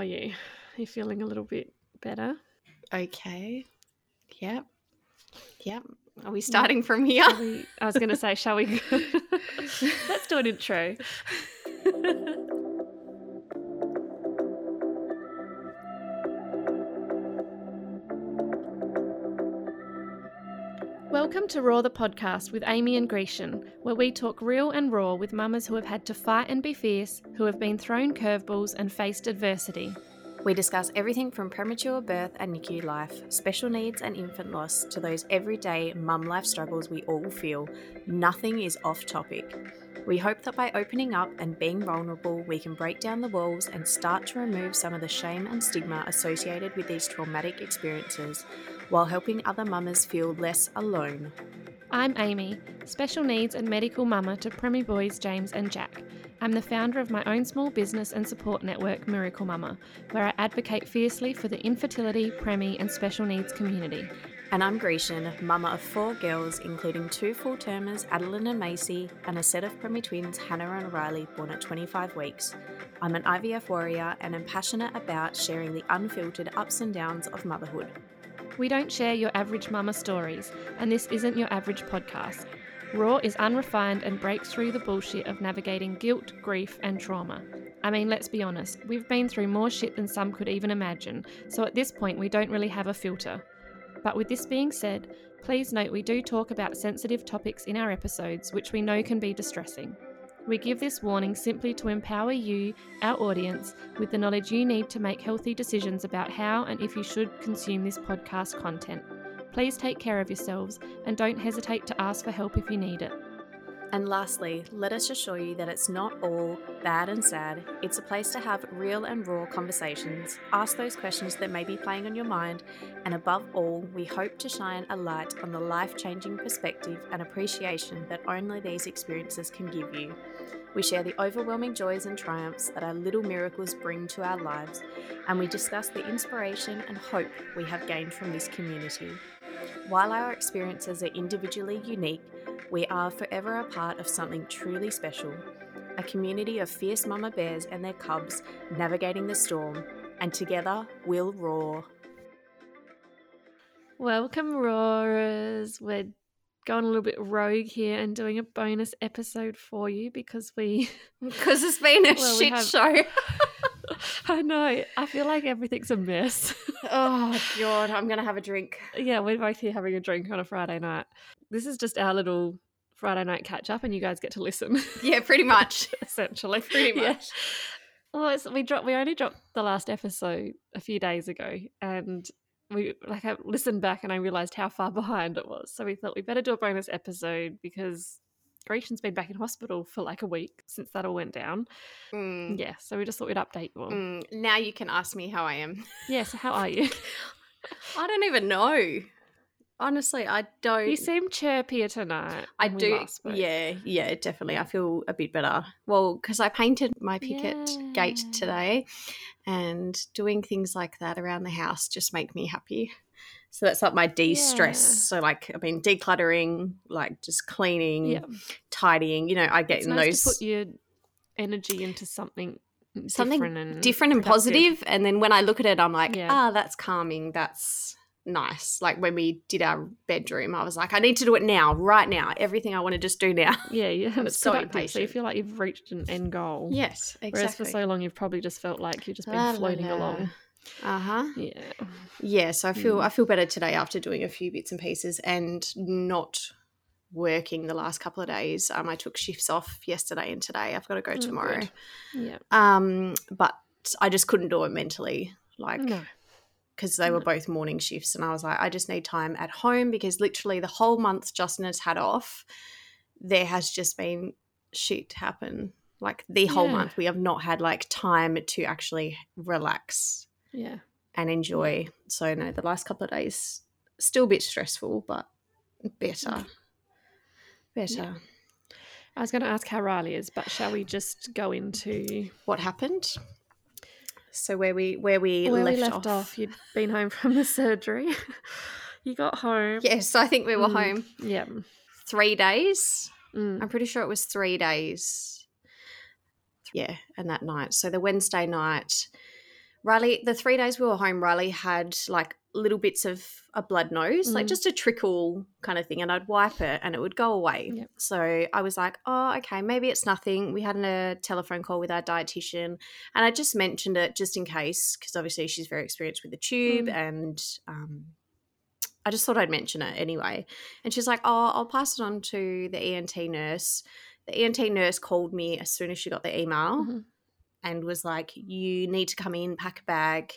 are you? Are you feeling a little bit better? Okay. Yep. Yep. Are we starting from here? We, I was going to say, shall we? Let's do an intro. Welcome to Raw the podcast with Amy and Grecian, where we talk real and raw with mamas who have had to fight and be fierce, who have been thrown curveballs and faced adversity. We discuss everything from premature birth and NICU life, special needs and infant loss, to those everyday mum life struggles we all feel. Nothing is off topic. We hope that by opening up and being vulnerable, we can break down the walls and start to remove some of the shame and stigma associated with these traumatic experiences, while helping other mamas feel less alone. I'm Amy, special needs and medical mama to Premi boys James and Jack. I'm the founder of my own small business and support network, Miracle Mama, where I advocate fiercely for the infertility, Premi, and special needs community. And I'm Grecian, mama of four girls, including two full termers, Adeline and Macy, and a set of Premi twins, Hannah and Riley, born at 25 weeks. I'm an IVF warrior and am passionate about sharing the unfiltered ups and downs of motherhood. We don't share your average mama stories, and this isn't your average podcast. Raw is unrefined and breaks through the bullshit of navigating guilt, grief, and trauma. I mean, let's be honest, we've been through more shit than some could even imagine, so at this point, we don't really have a filter. But with this being said, please note we do talk about sensitive topics in our episodes, which we know can be distressing. We give this warning simply to empower you, our audience, with the knowledge you need to make healthy decisions about how and if you should consume this podcast content. Please take care of yourselves and don't hesitate to ask for help if you need it. And lastly, let us assure you that it's not all bad and sad. It's a place to have real and raw conversations, ask those questions that may be playing on your mind, and above all, we hope to shine a light on the life changing perspective and appreciation that only these experiences can give you. We share the overwhelming joys and triumphs that our little miracles bring to our lives, and we discuss the inspiration and hope we have gained from this community. While our experiences are individually unique, we are forever a part of something truly special a community of fierce mama bears and their cubs navigating the storm, and together we'll roar. Welcome, roarers. We're going a little bit rogue here and doing a bonus episode for you because we. Because it's been a Well, we shit have- show. I know. I feel like everything's a mess. oh, God, I'm going to have a drink. yeah, we're both here having a drink on a Friday night. This is just our little Friday night catch up, and you guys get to listen. Yeah, pretty much. essentially. Pretty Yeah. much. Well, it's, we dropped. We only dropped the last episode a few days ago, and we like I listened back and I realized how far behind it was. So we thought we better do a bonus episode because Grecian's been back in hospital for like a week since that all went down. Mm, Yeah, so we just thought we'd update you all. mm, now you can ask me how I am. Yeah, so how are you? I don't even know. Honestly, I don't. you seem chirpier tonight. I do. Yeah, yeah, definitely. I feel a bit better. Well, because I painted my picket gate today, and doing things like that around the house just make me happy. So that's like my de-stress. Yeah. So like, I mean, decluttering, like just cleaning, Yeah, tying. You know, I get it's in nice those put your energy into something something different and different and positive. And then when I look at it, I'm like, Yeah. ah, that's calming. That's nice. Like when we did our bedroom, I was like, I need to do it now, right now. Everything I want to just do now. Yeah, yeah, I'm so productive. So you feel like you've reached an end goal. Yes, Whereas for so long you've probably just felt like you've just been floating along. Uh huh. Yeah. Yeah. So I feel Mm. I feel better today after doing a few bits and pieces and not working the last couple of days. Um, I took shifts off yesterday and today. I've got to go Oh, tomorrow. good. Yeah. Um, but I just couldn't do it mentally, like No. because they were both morning shifts, and I was like, I just need time at home because literally the whole month Justin has had off. There has just been shit happen. Like the whole Yeah. month, we have not had like time to actually relax Yeah. and enjoy. So no, the last couple of days still a bit stressful, but better. Better. I was going to ask how Riley is, but shall we just go into What happened? So where we where we, where left, we left off. off. You'd been home from the surgery. you got home. Yes, I think we were Mm. home Yeah. three days. Mm. I'm pretty sure it was three days. Yeah, and that night. So the Wednesday night, Riley, the three days we were home, Riley had like little bits of a blood nose, like Mm. just a trickle kind of thing, and I'd wipe it and it would go away. Yep. So I was like, oh, okay, maybe it's nothing. We had a telephone call with our dietitian, and I just mentioned it just in case, because obviously she's very experienced with the tube, Mm. and um, I just thought I'd mention it anyway. And she's like, oh, I'll pass it on to the ENT nurse. The ENT nurse called me as soon as she got the email Mhm. And was like, "You need to come in, pack a bag.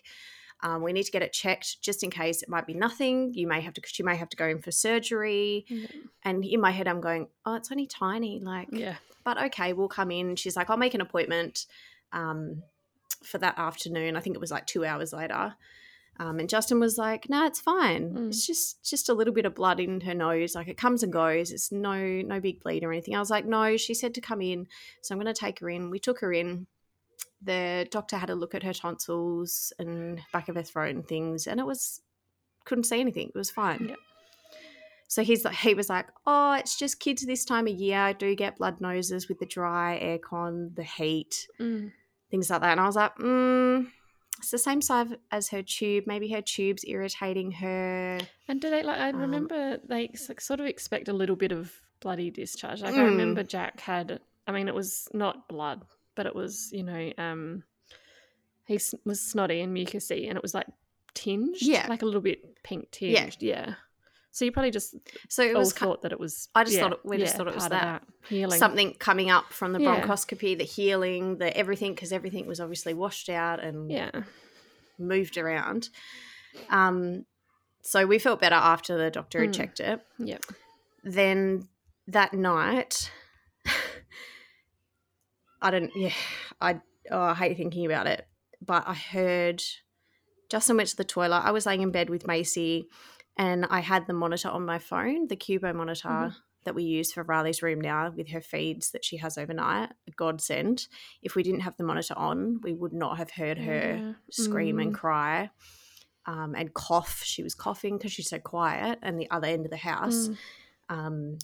Um, we need to get it checked just in case it might be nothing. You may have to, she may have to go in for surgery." Yeah. And in my head, I'm going, "Oh, it's only tiny, like, Yeah. but okay, we'll come in." She's like, "I'll make an appointment um, for that afternoon." I think it was like two hours later. Um, and Justin was like, "No, it's fine. Mm. It's just just a little bit of blood in her nose. Like it comes and goes. It's no no big bleed or anything." I was like, "No." She said to come in, so I'm going to take her in. We took her in. The doctor had a look at her tonsils and back of her throat and things, and it was couldn't see anything. It was fine. Yep. So he's like, he was like, "Oh, it's just kids this time of year. I do get blood noses with the dry aircon, the heat." Mm. things like that. And I was like, mm, it's the same size as her tube. Maybe her tube's irritating her. And do they like? I Um, remember they sort of expect a little bit of bloody discharge. Like I Mm. remember Jack had. I mean, it was not blood, but it was you know, um, he was snotty and mucousy, and it was like tinged, Yeah. like a little bit pink tinged. Yeah. So you probably just So it all was thought that it was. I just yeah, thought it- we just thought it was that. healing. something coming up from the Yeah. bronchoscopy, the healing, the everything, because everything was obviously washed out and Yeah. moved around. Um, so we felt better after the doctor had Mm. checked it. Yep. then that night i don't yeah i oh, i hate thinking about it but i heard justin went to the toilet i was laying in bed with macy and i had the monitor on my phone the cubo monitor Mhm. that we use for riley's room now with her feeds that she has overnight a godsend if we didn't have the monitor on we would not have heard her Yeah. scream and Mm. cry um, and cough she was coughing because she's so quiet and the other end of the house Mm. um,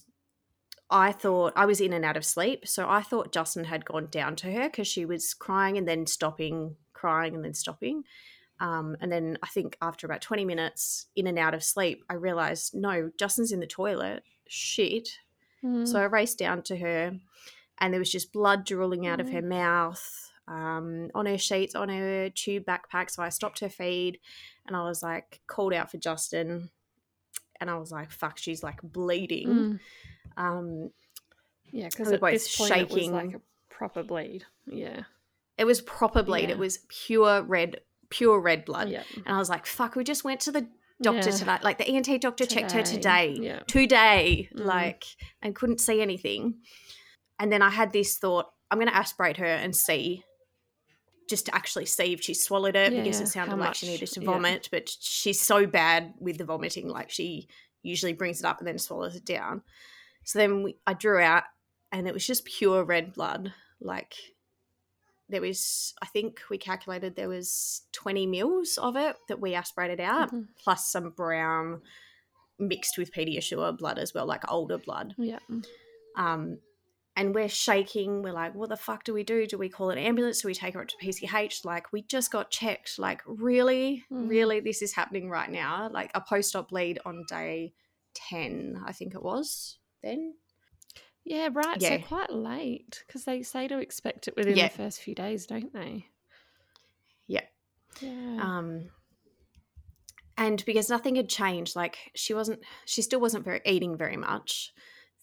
I thought I was in and out of sleep, so I thought Justin had gone down to her because she was crying and then stopping, crying and then stopping. Um, and then I think after about 20 minutes in and out of sleep, I realized no, Justin's in the toilet. Shit. Mm. So I raced down to her, and there was just blood drooling out of her mouth, um, on her sheets, on her tube backpack. So I stopped her feed, and I was like, called out for Justin, and I was like, "Fuck, she's like bleeding." Mm. Um, Yeah, because at this point it was shaking. like a proper bleed. Yeah. it was proper bleed. Yeah. It was pure red, pure red blood. Yeah. And I was like, "Fuck, we just went to the doctor Yeah. today. Like the ENT doctor checked her Today. today, Yeah. today, Mm. like, and couldn't see anything." And then I had this thought: I'm going to aspirate her and see, just to actually see if she swallowed it Yeah, because it sounded How like much- she needed to vomit. But she's so bad with the vomiting, like she usually brings it up and then swallows it down. So then we, I drew out, and it was just pure red blood. Like there was, I think we calculated there was 20 mils of it that we aspirated out, Mhm. plus some brown mixed with Pediasure blood as well, like older blood. Yeah. Um, and we're shaking. We're like, what the fuck do we do? Do we call an ambulance? Do we take her up to PCH? Like, we just got checked. Like, really? Mm. Really? This is happening right now? Like, a post op bleed on day 10, I think it was then. Yeah, right. Yeah. So quite late because they say to expect it within Yeah. the first few days, don't they? Yeah. Yeah. Um, and because nothing had changed, like she wasn't, she still wasn't very eating very much.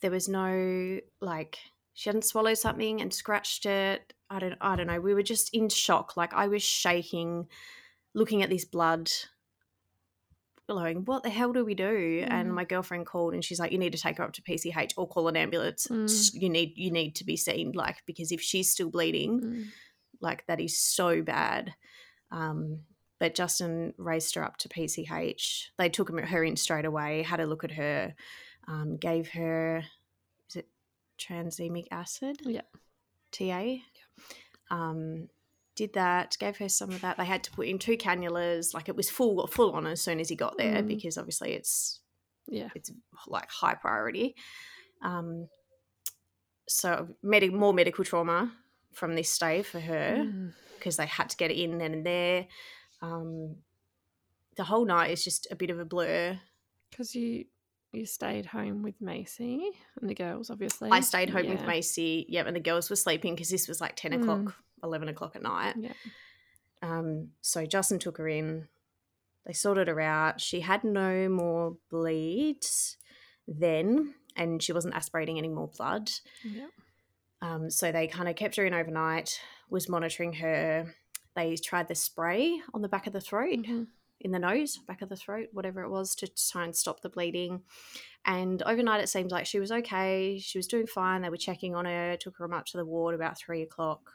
There was no like she hadn't swallowed something and scratched it. I don't, I don't know. We were just in shock. Like I was shaking, looking at this blood, going, "What the hell do we do?" And Mm. my girlfriend called and she's like, "You need to take her up to PCH or call an ambulance. Mm. You need, you need to be seen, like because if she's still bleeding." Mm. like that is so bad. Um, but Justin raced her up to PCH. They took her in straight away, had a look at her, um, gave her, is it transemic acid? Yeah. TA. Um, did that, gave her some of that. They had to put in two cannulas. Like it was full, full on as soon as he got there Mm. because obviously it's Yeah. it's like high priority. Um, so med- more medical trauma from this stay for her Mm. because because they had to get it in then and there. Um, the whole night is just a bit of a blur. Because you you stayed home with Macy and the girls, obviously. I stayed home with Macy, yep, and the girls were sleeping because this was like 10 Mm. O'clock, 11 o'clock at night. Yeah. Um, so Justin took her in. They sorted her out. She had no more bleeds then, and she wasn't aspirating any more blood. Yeah. Um, so they kind of kept her in overnight, was monitoring her. They tried the spray on the back of the throat, Mhm. in the nose, back of the throat, whatever it was, to try and stop the bleeding. And overnight, it seemed like she was okay. She was doing fine. They were checking on her, took her up to the ward about three o'clock,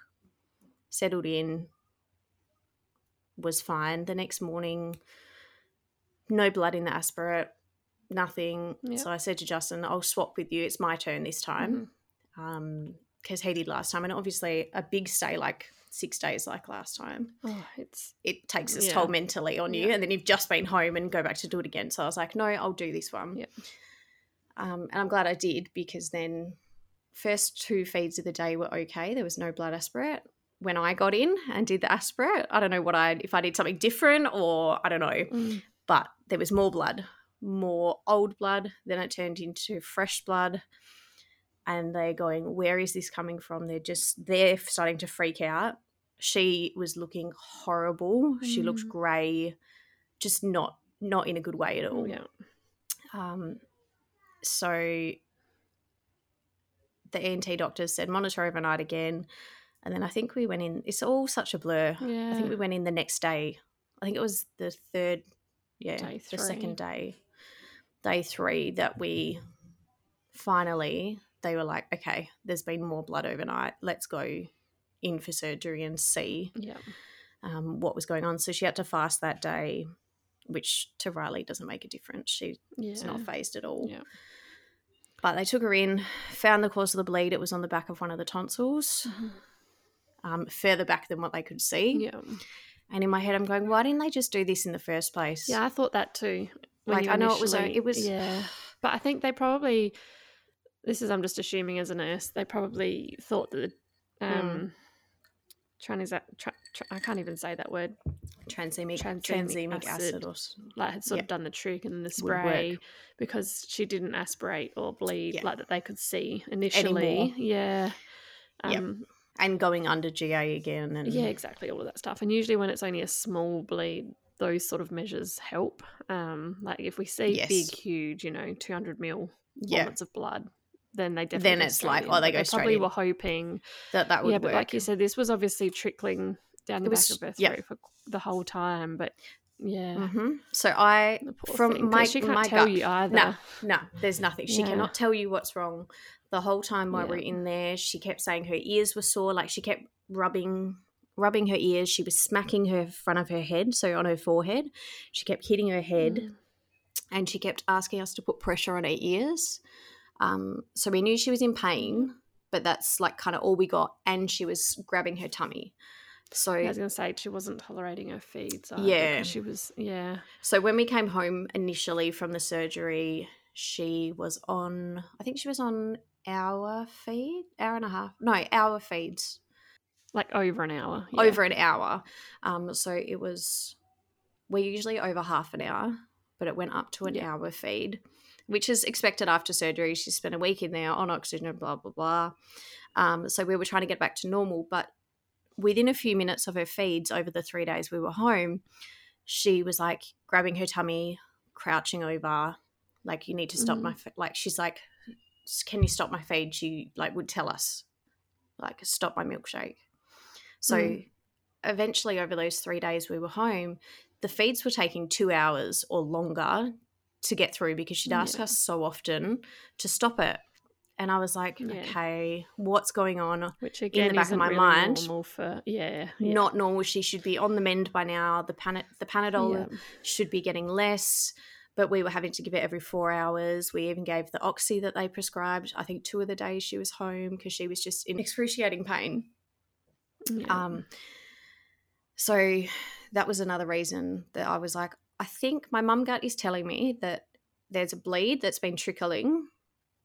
settled in, was fine. The next morning, no blood in the aspirate, nothing. Yep. So I said to Justin, I'll swap with you. It's my turn this time. Um, because he did last time. And obviously, a big stay like six days, like last time, Oh, it's it takes its Yeah. toll mentally on you. Yeah. And then you've just been home and go back to do it again. So I was like, no, I'll do this one. Yep. Um, and I'm glad I did because then first two feeds of the day were okay. There was no blood aspirate. When I got in and did the aspirate, I don't know what I if I did something different or I don't know, mm, but there was more blood, more old blood. Then it turned into fresh blood. And they're going, where is this coming from? They're just, they're starting to freak out. She was looking horrible. She looked Mm. grey, just not, not in a good way at all. yeah. Um, so the ENT doctors said monitor overnight again. And then I think we went in, it's all such a blur. Yeah. I think we went in the next day. I think it was the third, yeah, the second day, day three, that we finally, they were like, okay, there's been more blood overnight. Let's go in for surgery and see Yeah. um, what was going on. So she had to fast that day, which to Riley doesn't make a difference. She's Yeah. not phased at all. Yeah. But they took her in, found the cause of the bleed. It was on the back of one of the tonsils, Mhm. Um, further back than what they could see. Yeah. And in my head, I'm going, why didn't they just do this in the first place? Yeah, I thought that too. Like, I know it was it was- yeah, but I think they probably. This is I'm just assuming as a nurse, they probably thought that Mm. um, tranexam- tra- tra- I can't even say that word. Transemic, Tranexamic transemic acid. acid. or Like had sort Yeah. of done the trick and the spray because she didn't aspirate or bleed Yeah. like that they could see initially. Anymore. Yeah. Yep. And going under GA again. And Yeah, exactly, all of that stuff. And usually, when it's only a small bleed, those sort of measures help. Um, like if we see Yes. big, huge, you know, two hundred mil yeah, wallets of blood, then they definitely. then it's like, in. oh, they But go straight Probably in. were hoping, that that would yeah, work. but like you said, this was obviously trickling down the was- back of her throat for the whole time. But yeah, hmm So I, from thing, my, she can't my tell gut, you either. No, no, there's nothing. She Yeah. cannot tell you what's wrong. The whole time while Yeah. we're in there, she kept saying her ears were sore. Like she kept rubbing, rubbing her ears. She was smacking her front of her head, so on her forehead. She kept hitting her head, Mm. and she kept asking us to put pressure on her ears. Um, so we knew she was in pain, but that's like kind of all we got. And she was grabbing her tummy. So I was going to say she wasn't tolerating her feeds. Either, Yeah. she was. Yeah, So when we came home initially from the surgery, she was on, I think she was on hour feed, hour and a half, no, hour feeds, like over an hour. yeah. over an hour. Um, so it was, we're usually over half an hour, but it went up to an Yeah. hour feed, which is expected after surgery. She spent a week in there on oxygen, blah, blah, blah. Um, so we were trying to get back to normal, but within a few minutes of her feeds over the three days we were home, she was like grabbing her tummy, crouching over, like you need to stop Mhm. my fe-. like she's like, can you stop my feed? She like would tell us, like stop my milkshake. So Mm. eventually, over those three days we were home, the feeds were taking two hours or longer to get through because she'd ask Yeah. us so often to stop it. And I was like, Yeah. okay, what's going on? which again back of my really mind, normal for yeah, yeah. Not normal. She should be on the mend by now. The pan- the Panadol should be getting less, but we were having to give it every four hours. We even gave the oxy that they prescribed. I think two of the days she was home because she was just in excruciating pain. Yeah. Um, so that was another reason that I was like, I think my mum gut is telling me that there's a bleed that's been trickling,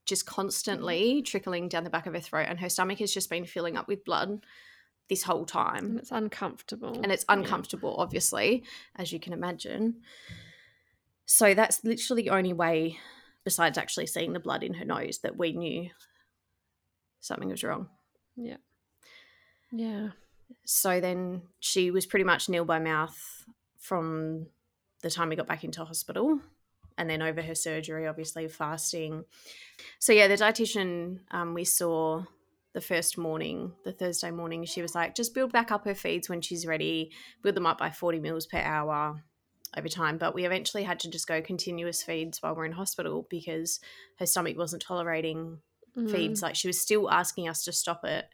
just constantly trickling down the back of her throat, and her stomach has just been filling up with blood this whole time. And it's uncomfortable. And it's Yeah. uncomfortable, obviously, as you can imagine. So that's literally the only way, besides actually seeing the blood in her nose, that we knew something was wrong. Yeah. Yeah. So then she was pretty much nil by mouth from the time we got back into hospital and then over her surgery, obviously fasting. So yeah, the dietitian um, we saw the first morning, the Thursday morning, she was like, just build back up her feeds when she's ready, build them up by 40 mils per hour over time. But we eventually had to just go continuous feeds while we're in hospital because her stomach wasn't tolerating Mm. feeds. Like she was still asking us to stop it,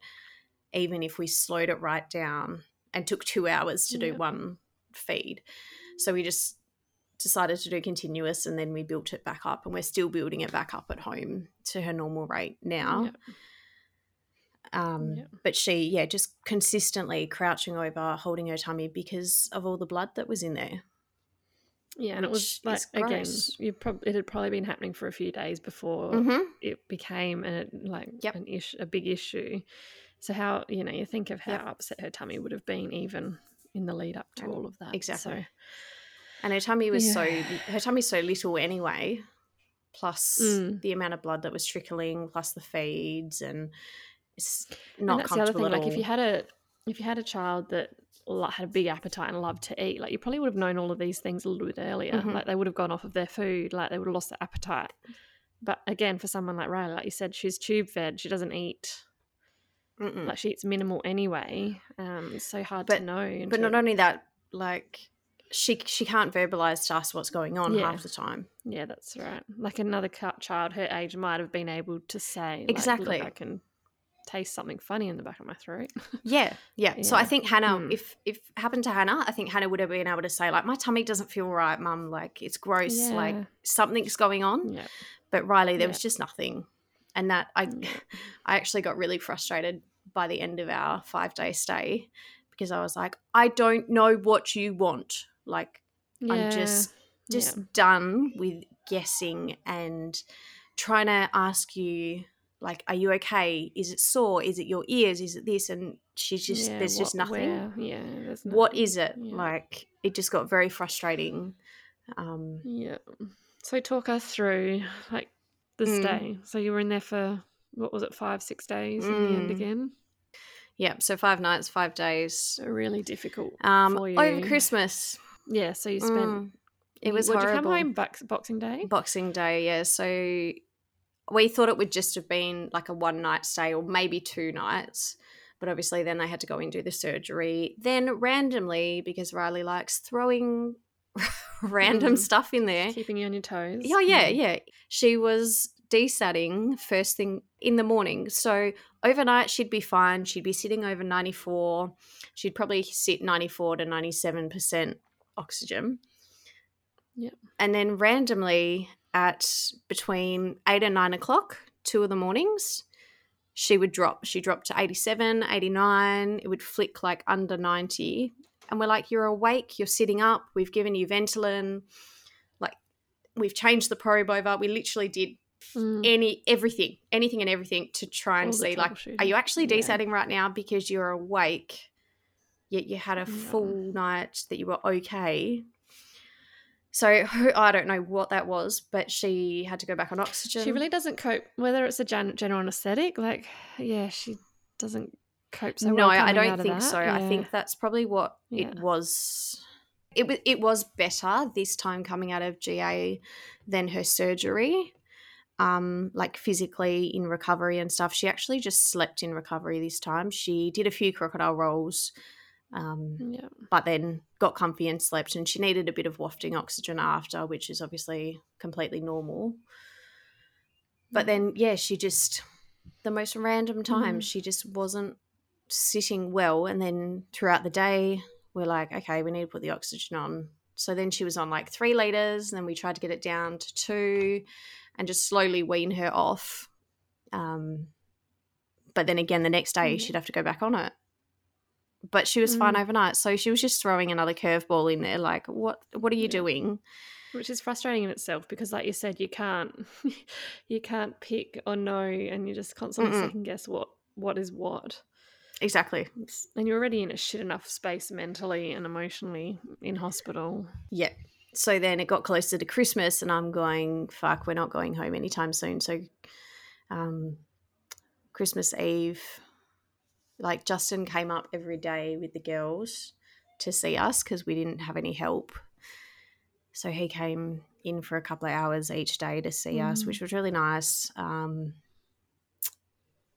even if we slowed it right down and took two hours to do one feed. So we just decided to do continuous and then we built it back up and we're still building it back up at home to her normal rate now. Yep. Um, Yep. But she, yeah, just consistently crouching over, holding her tummy because of all the blood that was in there. Yeah, and it was like again, you it had probably been happening for a few days before Mm-hmm. it became an like Yep. an issue, a big issue. So how you know you think of how Yep. upset her tummy would have been even in the lead up to And- all of that. exactly. So, And her tummy was so her tummy's so little anyway. Plus Mm. the amount of blood that was trickling, plus the feeds, and it's and not that's the other comfortable thing. Like if you had a if you had a child that had a big appetite and loved to eat, like you probably would have known all of these things a little bit earlier. Mhm. Like they would have gone off of their food. Like they would have lost their appetite. But again, for someone like Riley, like you said, she's tube fed. She doesn't eat. Mm-mm. Like she eats minimal anyway. Um, it's so hard But- to know. but not only that, like she she can't verbalize to us what's going on Yeah. half the time. Yeah, that's right. Like another child her age might have been able to say, Exactly. "Look, I can taste something funny in the back of my throat. Yeah, yeah. So I think Hannah, Hmm. if if happened to Hannah, I think Hannah would have been able to say like, my tummy doesn't feel right, mum. Like it's gross. Like something's going on. yeah. But Riley, there Yeah. was just nothing, and that I Yeah. I actually got really frustrated by the end of our five day stay because I was like, I don't know what you want. Like I'm just just yeah. done with guessing and trying to ask you like are you okay is it sore is it your ears is it this and she's just Yeah, there's just nothing where- yeah, there's nothing. is it Yeah. like it just got very frustrating um Yeah. So talk us through like this Mm. stay. So you were in there for what was it, five, six days in the end Mm. again? yeah so five nights five days So really difficult um over christmas Yeah. So you spent. Mm, it was would you come home box, Boxing Day? boxing day yeah so we thought it would just have been like a one night stay or maybe two nights but obviously then they had to go and do the surgery then randomly because riley likes throwing random Mm. stuff in there Keeping you on your toes. oh yeah Mm. yeah she was desatting first thing in the morning so overnight she'd be fine she'd be sitting over 94 she'd probably sit 94 to 97% oxygen Yep. and then randomly at between 8 and 9 o'clock two of the mornings she would drop she dropped to 87 89 it would flick like under 90 and we're like you're awake you're sitting up we've given you ventolin like we've changed the probe over we literally did Mm. any everything anything and everything to try and All see like are you actually Yeah. right now because you're awake yet you had a Yeah. full night that you were okay so i don't know what that was but she had to go back on oxygen She really doesn't cope. Whether it's a gen- general anesthetic, like yeah, she doesn't cope so no well. i don't think that. so i think that's probably what Yeah. it was it was it was better this time coming out of ga than her surgery um like physically in recovery and stuff she actually just slept in recovery this time she did a few crocodile rolls um yeah, but then got comfy and slept and she needed a bit of wafting oxygen after which is obviously completely normal. But then yeah she just the most random times Mhm. she just wasn't sitting well. And then throughout the day we're like okay we need to put the oxygen on. So then she was on like three liters and then we tried to get it down to two and just slowly wean her off. Um but then again the next day Mhm. she'd have to go back on it but she was fine Mm. overnight so she was just throwing another curveball in there like what what are you Yeah. doing which is frustrating in itself because, like you said, you can't you can't pick or know, and you just constantly Mm-mm. second guess what what is what. exactly. And you're already in a shit enough space mentally and emotionally in hospital. Yeah. So then it got closer to Christmas, and I'm going, fuck, we're not going home anytime soon. So, um, Christmas Eve, like Justin came up every day with the girls to see us because we didn't have any help. So he came in for a couple of hours each day to see us, Mm. which was really nice. Um,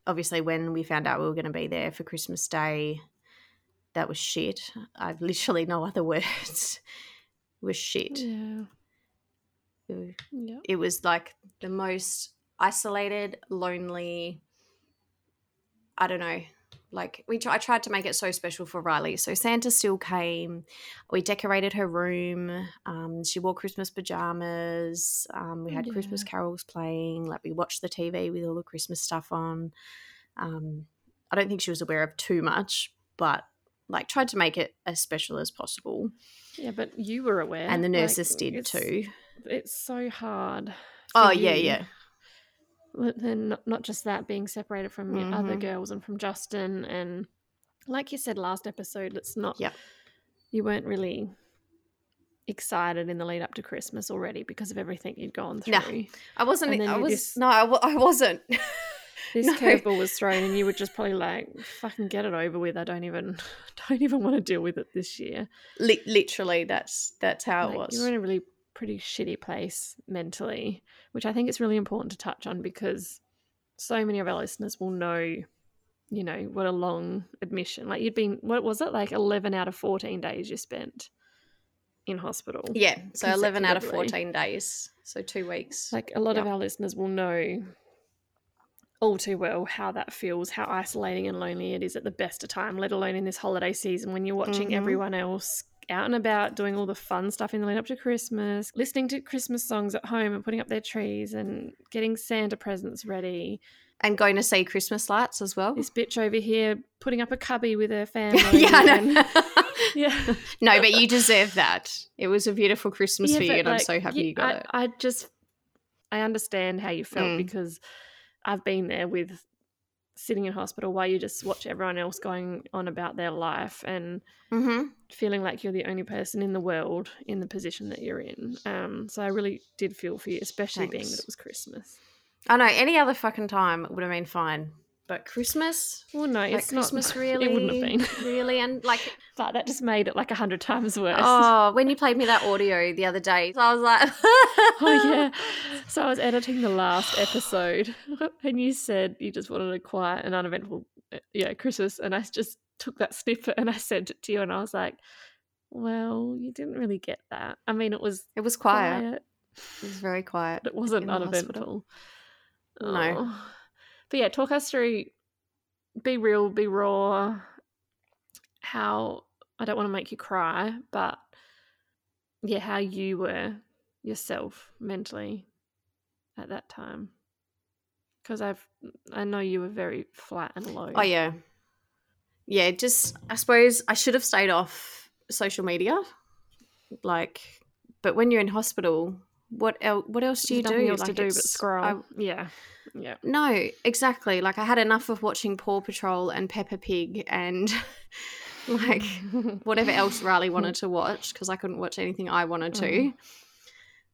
obviously, when we found out we were going to be there for Christmas Day, that was shit. I've literally no other words. It was shit. Yeah. It Yeah. it was like the most isolated, lonely. I don't know. Like we, try, I tried to make it so special for Riley. So Santa still came. We decorated her room. Um, she wore Christmas pajamas. Um, we had Christmas carols playing. Like we watched the TV with all the Christmas stuff on. Um, I don't think she was aware of too much, but like tried to make it as special as possible. Yeah, but you were aware. And the like, nurses did it's- too. It's so hard. Oh for yeah, yeah. But then not, not just that, being separated from your other mm-hmm. girls and from Justin, and like you said last episode, it's not. Yep. You weren't really excited in the lead up to Christmas already because of everything you'd gone through. Nah. I wasn't. I was just- no. I, w- I wasn't. This No. curveball was thrown, and you were just probably like, "Fucking get it over with." I don't even, don't even want to deal with it this year. Li- literally, that's that's how it was. You're in a really pretty shitty place mentally, which I think it's really important to touch on because so many of our listeners will know, you know, what a long admission. Like you'd been, what was it, like 11 out of 14 days you spent in hospital? yeah. So eleven out of fourteen days. So two weeks. Like a lot of our listeners will know all too well how that feels, how isolating and lonely it is at the best of time, let alone in this holiday season when you're watching Mhm. everyone else out and about doing all the fun stuff in the lead up to Christmas, listening to Christmas songs at home and putting up their trees and getting Santa presents ready. and going to see Christmas lights as well. This bitch over here putting up a cubby with her family. yeah, and- yeah. no, but you deserve that. It was a beautiful Christmas Yeah, for you, and I'm so happy you- you got I, it. I just, I understand how you felt Mm. because I've been there with sitting in hospital while you just watch everyone else going on about their life and Mm-hmm. feeling like you're the only person in the world in the position that you're in. Um, so I really did feel for you, especially being that it was Christmas. I know. Any other fucking time it would have been fine, but Christmas, Well, no, like it's Christmas, not. really, It wouldn't have been. really, and like but that just made it like a hundred times worse. Oh, when you played me that audio the other day, So I was like, Oh yeah. So I was editing the last episode, and you said you just wanted a quiet and uneventful, uh, yeah, Christmas, and I just took that snippet and I sent it to you, and I was like, "Well, you didn't really get that. I mean, it was It was quiet. quiet, It was very quiet. but it wasn't in the hospital. uneventful." No. Oh. But yeah, talk us through. Be real, be raw. How I don't want to make you cry, but yeah, how you were yourself mentally at that time. Because I've, I know you were very flat and low. Oh yeah, yeah. Just I suppose I should have stayed off social media, like. But when you're in hospital, what else? What else do you There's do? else to do but scroll. I- yeah, yeah. no, exactly. Like I had enough of watching Paw Patrol and Peppa Pig and like whatever else Riley wanted to watch because I couldn't watch anything I wanted to. Mhm.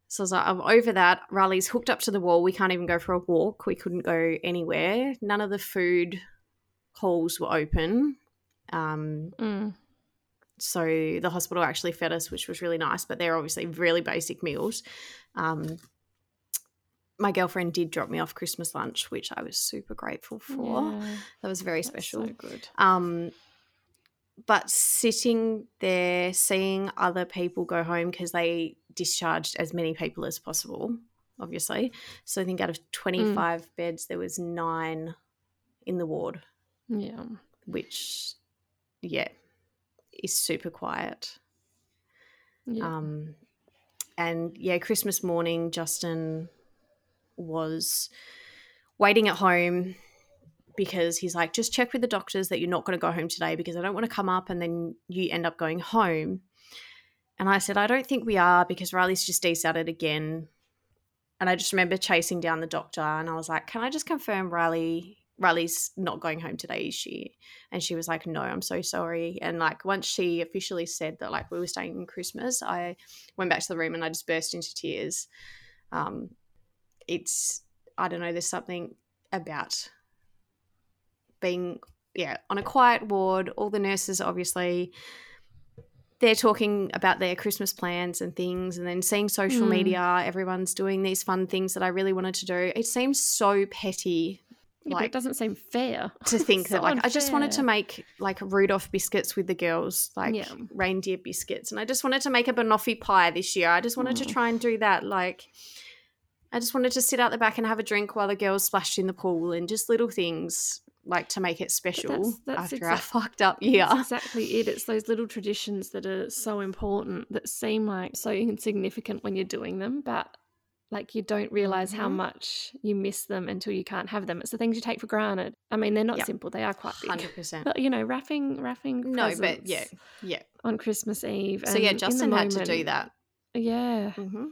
So I was like, I'm over that. Riley's hooked up to the wall. We can't even go for a walk. We couldn't go anywhere. None of the food halls were open. Um, Mm. so the hospital actually fed us, which was really nice, but they're obviously really basic meals. Um, my girlfriend did drop me off Christmas lunch, which I was super grateful for. Yeah, That was very that's special. So good. Um, but sitting there, seeing other people go home because they discharged as many people as possible, obviously. So I think out of 25 beds, there was nine in the ward, Yeah. which, yeah, is super quiet. Yeah. Um, and yeah, Christmas morning, Justin was waiting at home because he's like, just check with the doctors that you're not going to go home today because I don't want to come up and then you end up going home. And I said, I don't think we are because Riley's just decided again. And I just remember chasing down the doctor and I was like, can I just confirm Riley Riley's not going home today, is she? And she was like, no, I'm so sorry. And like once she officially said that like we were staying in Christmas, I went back to the room and I just burst into tears. Um, it's I don't know. There's something about being yeah on a quiet ward. All the nurses obviously they're talking about their Christmas plans and things, and then seeing social Mm. media, everyone's doing these fun things that I really wanted to do. It seems so petty Yeah, but like- it doesn't seem fair. to think So that like I just wanted to make like Rudolph biscuits with the girls, like Yeah. reindeer biscuits, and I just wanted to make a banoffee pie this year. I just wanted to Mm. try and do that. Like, I just wanted to sit out the back and have a drink while the girls splashed in the pool, and just little things like to make it special that's- that's after exact- a fucked up year. That's exactly it. It's those little traditions that are so important that seem like so insignificant when you're doing them, but like you don't realize how Mhm. much you miss them until you can't have them. It's the things you take for granted. I mean, they're not Yep. simple; they are quite big. Hundred percent. But you know, wrapping, wrapping. No, but yeah, yeah. on Christmas Eve. So yeah, and in the Justin had to do that. Yeah, hmm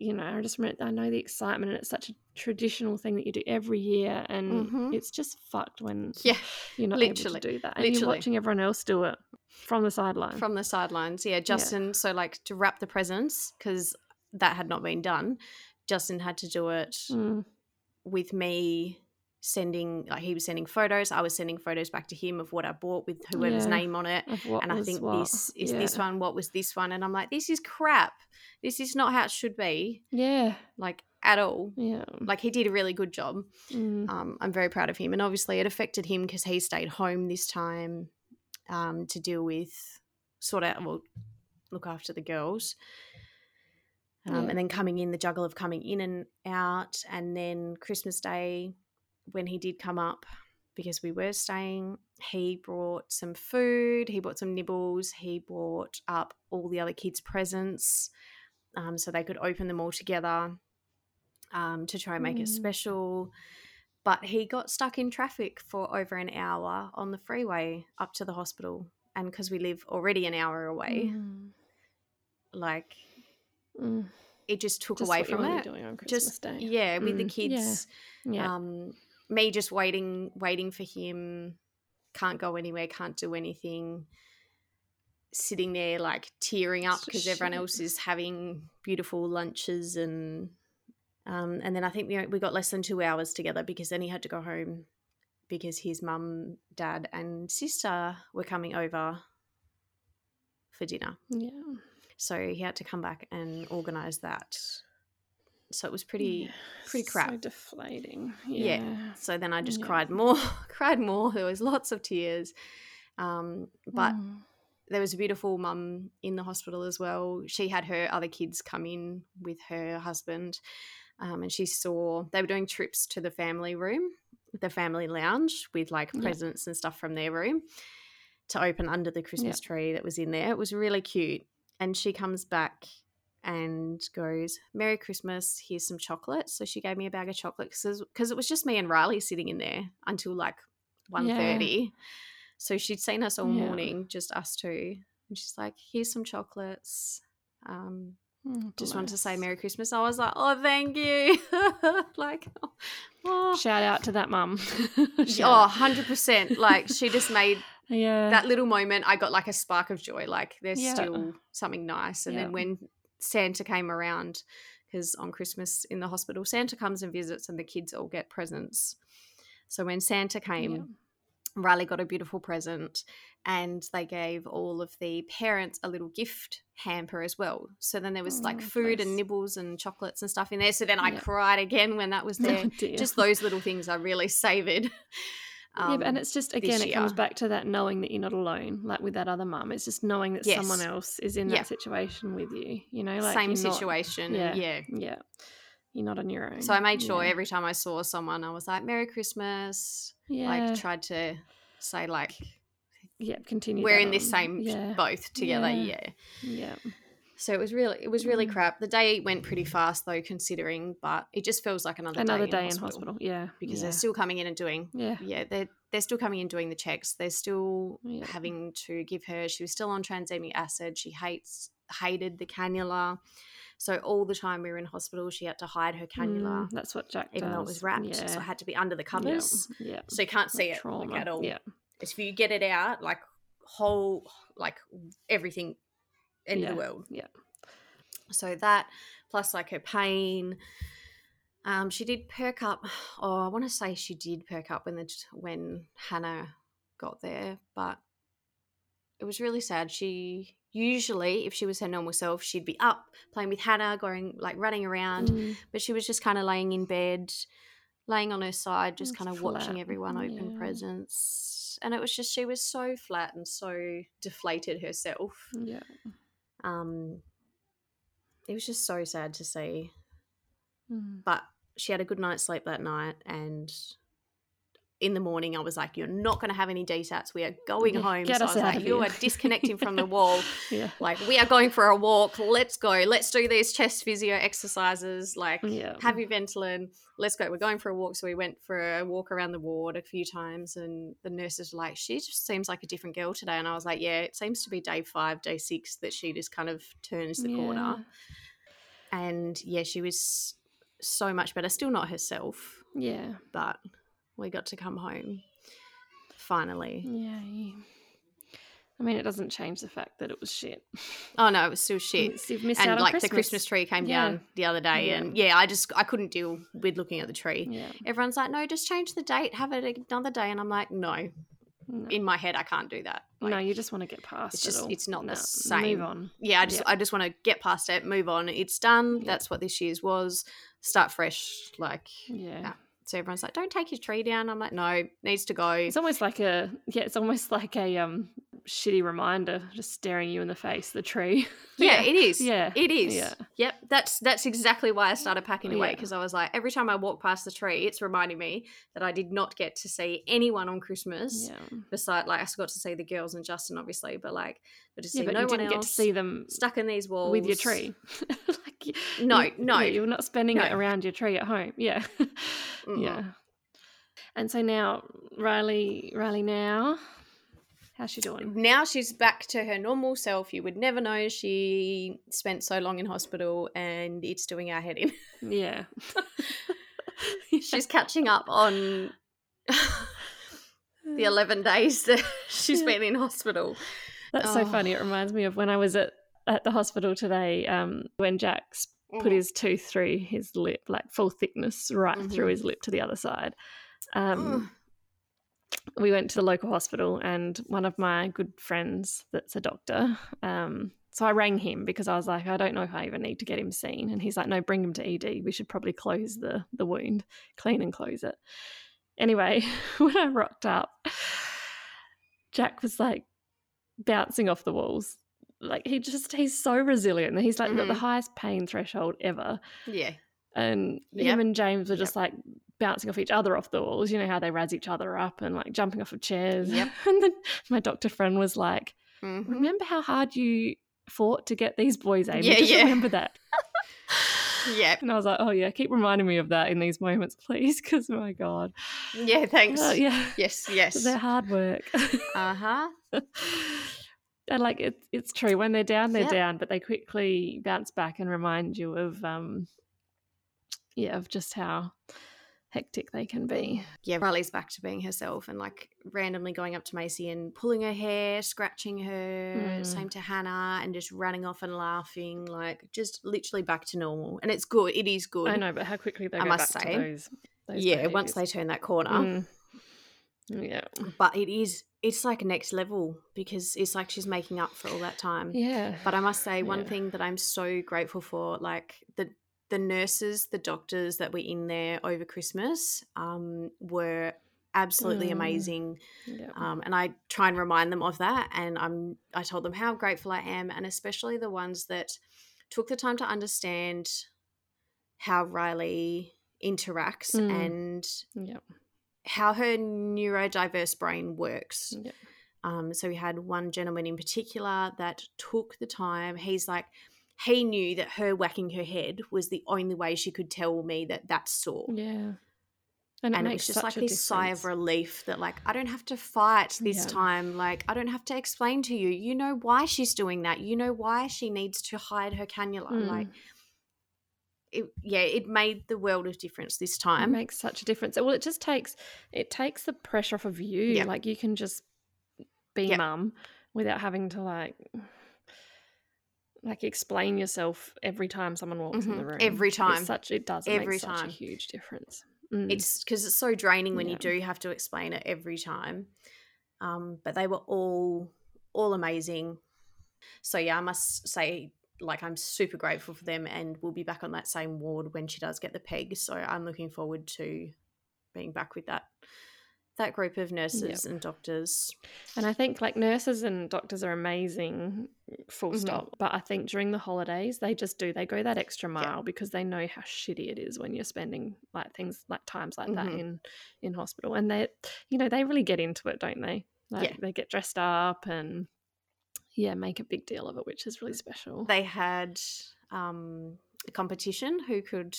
you know, I just remember, I know the excitement, and it's such a traditional thing that you do every year, and Mhm. it's just fucked when Yeah, you're not literally, able to do that, and literally. you're watching everyone else do it from the sideline. from the sidelines. Yeah, Justin. So like to wrap the presents because that had not been done. Justin had to do it Mm, with me sending like he was sending photos i was sending photos back to him of what i bought with whoever's Yeah. name on it and i think what. this is this one what was this one and i'm like this is crap this is not how it should be Yeah, like at all yeah. like he did a really good job Mm, um, i'm very proud of him and obviously it affected him because he stayed home this time um, to deal with sort out well look after the girls um, Yeah. and then coming in the juggle of coming in and out and then christmas day when he did come up because we were staying he brought some food he brought some nibbles he brought up all the other kids presents um, so they could open them all together um, to try and make it Mm. special but he got stuck in traffic for over an hour on the freeway up to the hospital and because we live already an hour away mm, like mm. it just took Just away from it doing on Christmas just Day. yeah with the Mm, yeah, kids Yeah, um me just waiting waiting for him. Can't go anywhere can't do anything. Sitting there like tearing up because everyone else is having beautiful lunches and um and then i think we, we got less than two hours together because then he had to go home because his mum dad and sister were coming over for dinner. Yeah. so he had to come back and organize that so it was pretty Yeah, pretty So crap. deflating. Yeah. Yeah. So then I just Yeah. cried more, cried more. There was lots of tears. Um, but Mm. there was a beautiful mum in the hospital as well. She had her other kids come in with her husband, um, and she saw they were doing trips to the family room, the family lounge with like presents and stuff from their room to open under the Christmas tree that was in there. It was really cute. And she comes back and goes, Merry Christmas, here's some chocolate. So she gave me a bag of chocolate because it was just me and Riley sitting in there until like 1.30. So she'd seen us all Yeah. morning, just us two. And she's like, here's some chocolates. Um, Mm, just wanted to say. Merry Christmas. I was like, oh, thank you. like, oh, Shout out to that mum. oh, 100%. Like, she just made yeah. that little moment. I got like a spark of joy. Like, there's Yeah. still something nice. And Yeah. then when Santa came around, because on Christmas in the hospital, Santa comes and visits and the kids all get presents. So when Santa came, Yeah. Riley got a beautiful present and they gave all of the parents a little gift hamper as well. So then there was oh, like Oh, food and nibbles and chocolates and stuff in there. So then I Yeah. cried again when that was there. Oh. Just those little things I really savored. Yeah, and Um, it's just again, it comes back to that knowing that you're not alone, like with that other mum. It's just knowing that someone else is in Yeah. that situation with you. You know, like same you're not- situation. yeah. yeah. yeah, you're not on your own. So I made sure yeah. every time I saw someone, I was like, Merry Christmas. yeah, Like, tried to say, like, yeah, continue. we're in this same boat together. Yeah. yeah. Yeah, So it was really, it was really Mm. crap. The day went pretty fast though, considering, but it just feels like another, another day, day in hospital, hospital. Yeah, because yeah. they're still coming in and doing. yeah, Yeah, they're they're still coming in doing the checks. They're still Yeah. having to give her. She was still on transamic acid. She hates hated the cannula. So all the time we were in hospital, she had to hide her cannula, Mm, that's what Jack even does. though it was wrapped. Yeah. So it had to be under the covers. Yeah. So you can't see Like it like, at all. Yeah. If you get it out, like whole, like everything, end Yeah, of the world. yeah. So that plus like her pain. Um, she did perk up. Oh, I want to say she did perk up when the when Hannah got there, but it was really sad. She usually, if she was her normal self, she'd be up playing with Hannah, going like running around. Mm, But she was just kind of laying in bed, laying on her side, just kind of watching everyone open yeah. presents. And it was just she was so flat and so deflated herself. yeah. Um, it was just so sad to see. Mm. But she had a good night's sleep that night, and in the morning I was like, "You're not going to have any DSATs. We are going home." get so I was like, "You are disconnecting from the wall. Yeah. Like we are going for a walk. Let's go. Let's do these chest physio exercises. Like Yeah. have your Ventolin. Let's go. We're going for a walk. So we went for a walk around the ward a few times, and the nurses were like, "She just seems like a different girl today." And I was like, "Yeah, it seems to be day five, day six that she just kind of turns the corner." And yeah, she was so much better. Still not herself, Yeah. but we got to come home finally. Yeah. I mean, it doesn't change the fact that it was shit. Oh no, it was still shit. You've missed out and on like Christmas. the Christmas tree came Yeah. down the other day, Yeah. and yeah, I just I couldn't deal with looking at the tree. Yeah. Everyone's like, no, just change the date, have it another day, and I'm like, no. No, In my head, I can't do that. Like, no, you just want to get past it's it just- all. it's not the same. Move on. yeah, I just. I just want to get past it, move on. It's done. That's what this year's was. Start fresh. Like Yeah. Yeah. So, everyone's like, don't take your tree down. I'm like, no, needs to go. It's almost like a yeah. It's almost like a um shitty reminder, just staring you in the face. The tree. Yeah, it is. Yeah, it is. yeah. Yep, that's that's exactly why I started packing away Yeah. because I was like, every time I walk past the tree, it's reminding me that I did not get to see anyone on Christmas. Yeah. Beside, like, I got to see the girls and Justin, obviously, but like, but see Yeah, but no you one didn't else get to see them stuck in these walls with your tree. like, No, you- no. yeah, you're not spending it around your tree at home. Yeah, Mm-mm. yeah. And so now, Riley, Riley, now, how's she doing? Now she's back to her normal self. You would never know she spent so long in hospital, and it's doing our head in. Yeah, she's catching up on the eleven days that she's Yeah. been in hospital. That's so Oh. funny. It reminds me of when I was at at the hospital today. Um, when Jack's put Mhm. his tooth through his lip, like full thickness, right through Mhm. his lip to the other side. Um, we went to the local hospital, and one of my good friends, that's a doctor, um, so I rang him because I was like, I don't know if I even need to get him seen, and he's like, No, bring him to ED. We should probably close the the wound, clean and close it. Anyway, when I rocked up, Jack was like bouncing off the walls. Like he just he's so resilient. He's like got the Mhm. highest pain threshold ever Yeah. and Yep. him and James were just like bouncing off each other off the walls. You know how they razz each other up and like jumping off of chairs. Yep. and then my doctor friend was like, Mhm. "Remember how hard you fought to get these boys, Amy? Yeah, Just yeah. remember that." Yeah. And I was like, "Oh yeah, keep reminding me of that in these moments, please, because my god, Yeah. Thanks. Uh, yeah, Yes. Yes. they're hard work." Uh huh. and like it's it's true when they're down, they're Yep. down, but they quickly bounce back and remind you of um, yeah, of just how hectic they can be. Yeah. Riley's back to being herself and like randomly going up to Macy and pulling her hair, scratching her. Mm. Same to Hannah and just running off and laughing. Like just literally back to normal. And it's good. It is good. I know, but how quickly they I go must back say. to those. those yeah. Once they turn that corner. Mm. Yeah, But it is. It's like next level because it's like she's making up for all that time. yeah, But I must say, one Yeah. thing that I'm so grateful for, like the the nurses, the doctors that were in there over Christmas, um, were absolutely Mm. amazing. yeah. Um, and I try and remind them of that. And I'm I told them how grateful I am, and especially the ones that took the time to understand how Riley interacts Mm. and yeah, how her neurodiverse brain works. yeah, Um, so we had one gentleman in particular that took the time. He's like, he knew that her whacking her head was the only way she could tell me that that's sore. yeah. And, and, it it was just like this sigh of relief that like I don't have to fight this Yeah. time. Like I don't have to explain to you. You know why she's doing that. You know why she needs to hide her cannula. Mm. Like it, yeah, it made the world of difference this time. It makes such a difference. Well, it just takes it takes the pressure off of you. Yeah. Like you can just be Yeah. mum without having to like like explain yourself every time someone walks in Mhm. the room. Every It's time. such it does. It Every such time. a huge difference. Mm. It's because it's so draining when Yeah. you do have to explain it every time. Um, but they were all all amazing. So yeah, I must say, like I'm super grateful for them, and we'll be back on that same ward when she does get the peg. So I'm looking forward to being back with that that group of nurses and doctors. And I think like nurses and doctors are amazing, full Mhm. stop. But I think during the holidays, they just do, they go that extra mile because they know how shitty it is when you're spending like things like times like that Mhm. in in hospital. And they, you know, they really get into it, don't they? Like Yeah. they get dressed up and yeah, make a big deal of it, which is really special. They had um, a competition who could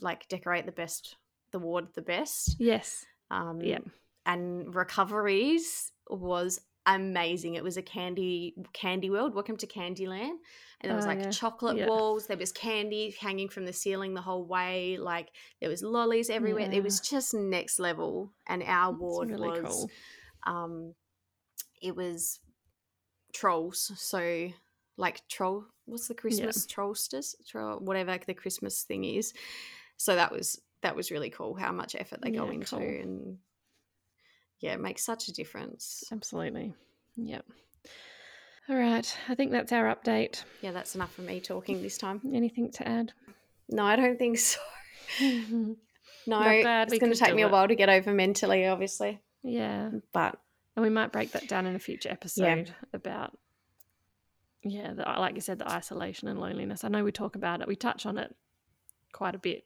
like decorate the best the ward the best. yes. Um, Yeah. and recoveries was amazing. It was a candy candy world. Welcome to Candyland. And there was Oh, like yeah. chocolate Yeah. walls. There was candy hanging from the ceiling the whole way. Like there was lollies everywhere. Yeah. It was just next level. And our ward really was cool. um it was trolls. So like troll what's the Christmas trollsters? Troll whatever the Christmas thing is. So that was that was really cool how much effort they go into cool. and yeah, it makes such a difference. Absolutely. Yep. All right. I think that's our update. Yeah, that's enough for me talking this time. Anything to add? No, I don't think so. No, it's going to take me a it. while to get over mentally, obviously. yeah. But And we might break that down in a future episode about, yeah, the, like you said, the isolation and loneliness. I know we talk about it, we touch on it quite a bit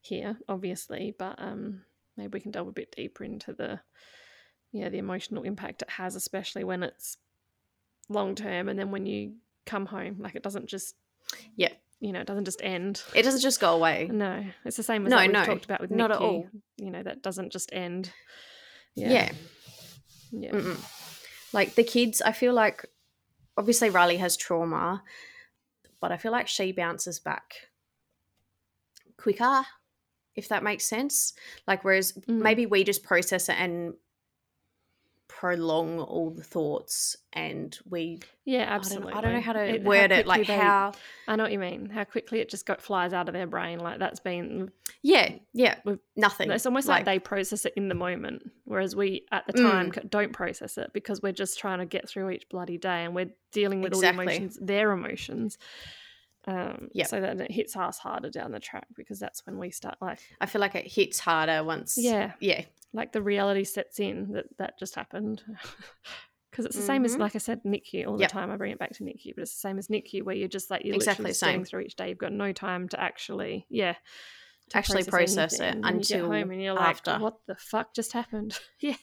here, obviously, but um, maybe we can delve a bit deeper into the, yeah, the emotional impact it has, especially when it's long term, and then when you come home, like it doesn't just, Yeah. you know, it doesn't just end. it doesn't just go away. No, it's the same as No, what we've no, talked about with not at all. You know, that doesn't just end. Yeah. Yeah. Mm-mm. Like the kids, I feel like obviously Riley has trauma, but I feel like she bounces back quicker, if that makes sense. Like, whereas Mm. maybe we just process it and prolong all the thoughts and we Yeah, I don't, absolutely. I don't know how to It- word it like they- how I know what you mean. How quickly it just got flies out of their brain. Like that's been. yeah yeah nothing It's almost like, they process it in the moment, whereas we at the time c don't process it because we're just trying to get through each bloody day and we're dealing with all Exactly. the emotions, their emotions. Um, Yep. So that it hits us harder down the track because that's when we start like, I feel like it hits harder once yeah, yeah like the reality sets in that that just happened. Because it's the same as, Mhm. like I said, NICU all the time. I bring it back to NICU, but it's the same as NICU where you're just like, you're Exactly literally same. through each day. You've got no time to actually, yeah, to Actually process it you get until home and you're like, after. what the fuck just happened? yeah.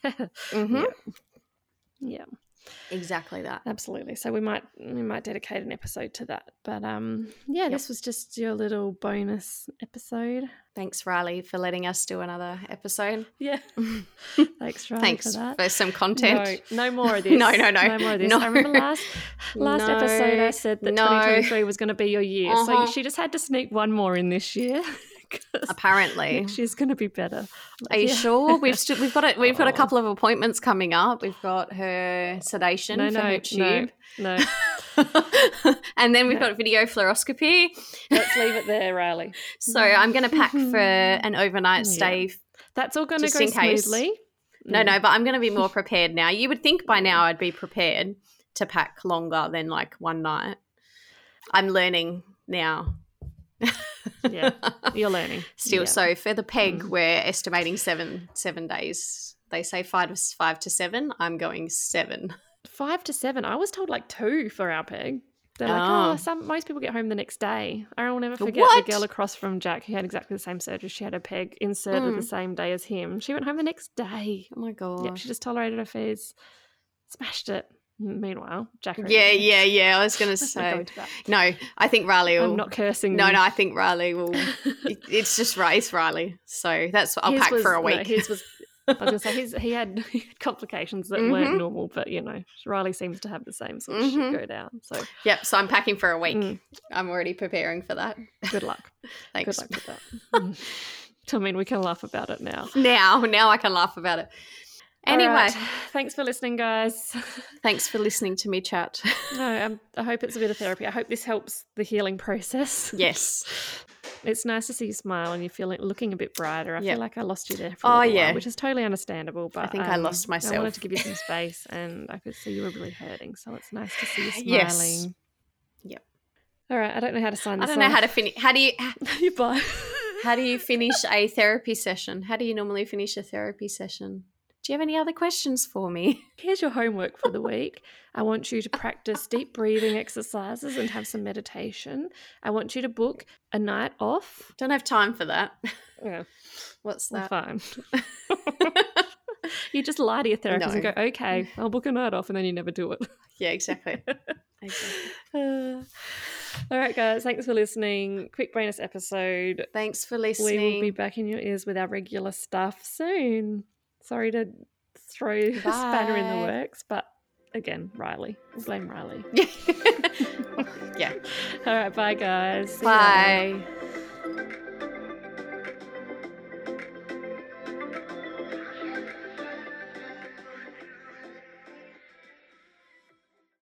Mhm. Yeah. Yeah, exactly that absolutely. So we might we might dedicate an episode to that. But um yeah, this was just your little bonus episode. thanks Riley for letting us do another episode Yeah. Thanks, Riley, thanks for that. for some content No, no more of this. No, no, no. No more of this. No. I remember last last episode I said that no. 2023 was going to be your year. So Uh-huh. she just had to sneak one more in this year. Apparently she's going to be better. are you Yeah. sure we've st- we've got a, we've got a Oh. couple of appointments coming up we've got her sedation No, for no, her tube no. and then we've No. got video fluoroscopy Let's leave it there, Riley. so i'm going to pack for an overnight Yeah. stay That's all going to go smoothly. No, Mm. no, but I'm going to be more prepared now. You would think by now I'd be prepared to pack longer than like one night. I'm learning now. Yeah, You're learning. Still, so for the peg, Mm. we're estimating seven seven days. They say five to five to seven. I'm going seven. Five to seven. I was told like two for our peg. They're like, Oh. oh, some most people get home the next day. I will never forget What? the girl across from Jack who had exactly the same surgery. She had a peg inserted the Mm. same day as him. She went home the next day. Oh my god! Yep, she just tolerated her fears, smashed it. Meanwhile, Jack. Yeah, yeah, yeah. I was going to Let's not go say. No, I think Riley will. I'm not cursing. no, you. no, I think Riley will. it- it's just it's Riley. So that's what I'll His pack was- for a no, week. his was. I was gonna say his, he had complications that weren't Mhm. normal, but you know Riley seems to have the same sort of Mhm. shit go down. So yep. So I'm packing for a week. mm, I'm already preparing for that. good luck. Thanks. Good luck with that. I mean, we can laugh about it now. Now, now I can laugh about it. Anyway, right. thanks for listening, guys. thanks for listening to me chat. no, um, I hope it's a bit of therapy. I hope this helps the healing process. yes. It's nice to see you smile and you're feeling looking a bit brighter. I Yep. feel like I lost you there for a Oh, while, yeah. which is totally understandable. But I think I lost myself. I wanted to give you some space, and I could see you were really hurting. So it's nice to see you smiling. Yes. Yep. All right. I don't know how to sign this. I don't know how to finish. How do you to. Bye. how do you finish a therapy session? How do you normally finish a therapy session? Do you have any other questions for me? Here's your homework for the week. I want you to practice deep breathing exercises and have some meditation. I want you to book a night off. Don't have time for that. Yeah, What's that? fine. you just lie to your therapist and go, okay, I'll book a night off, and then you never do it. yeah, exactly. exactly. Uh, all right, guys, thanks for listening. Quick bonus episode. Thanks for listening. We will be back in your ears with our regular stuff soon. Sorry to throw a spanner in the works, but again, Riley. Blame Riley. yeah. All right, bye, guys. Bye.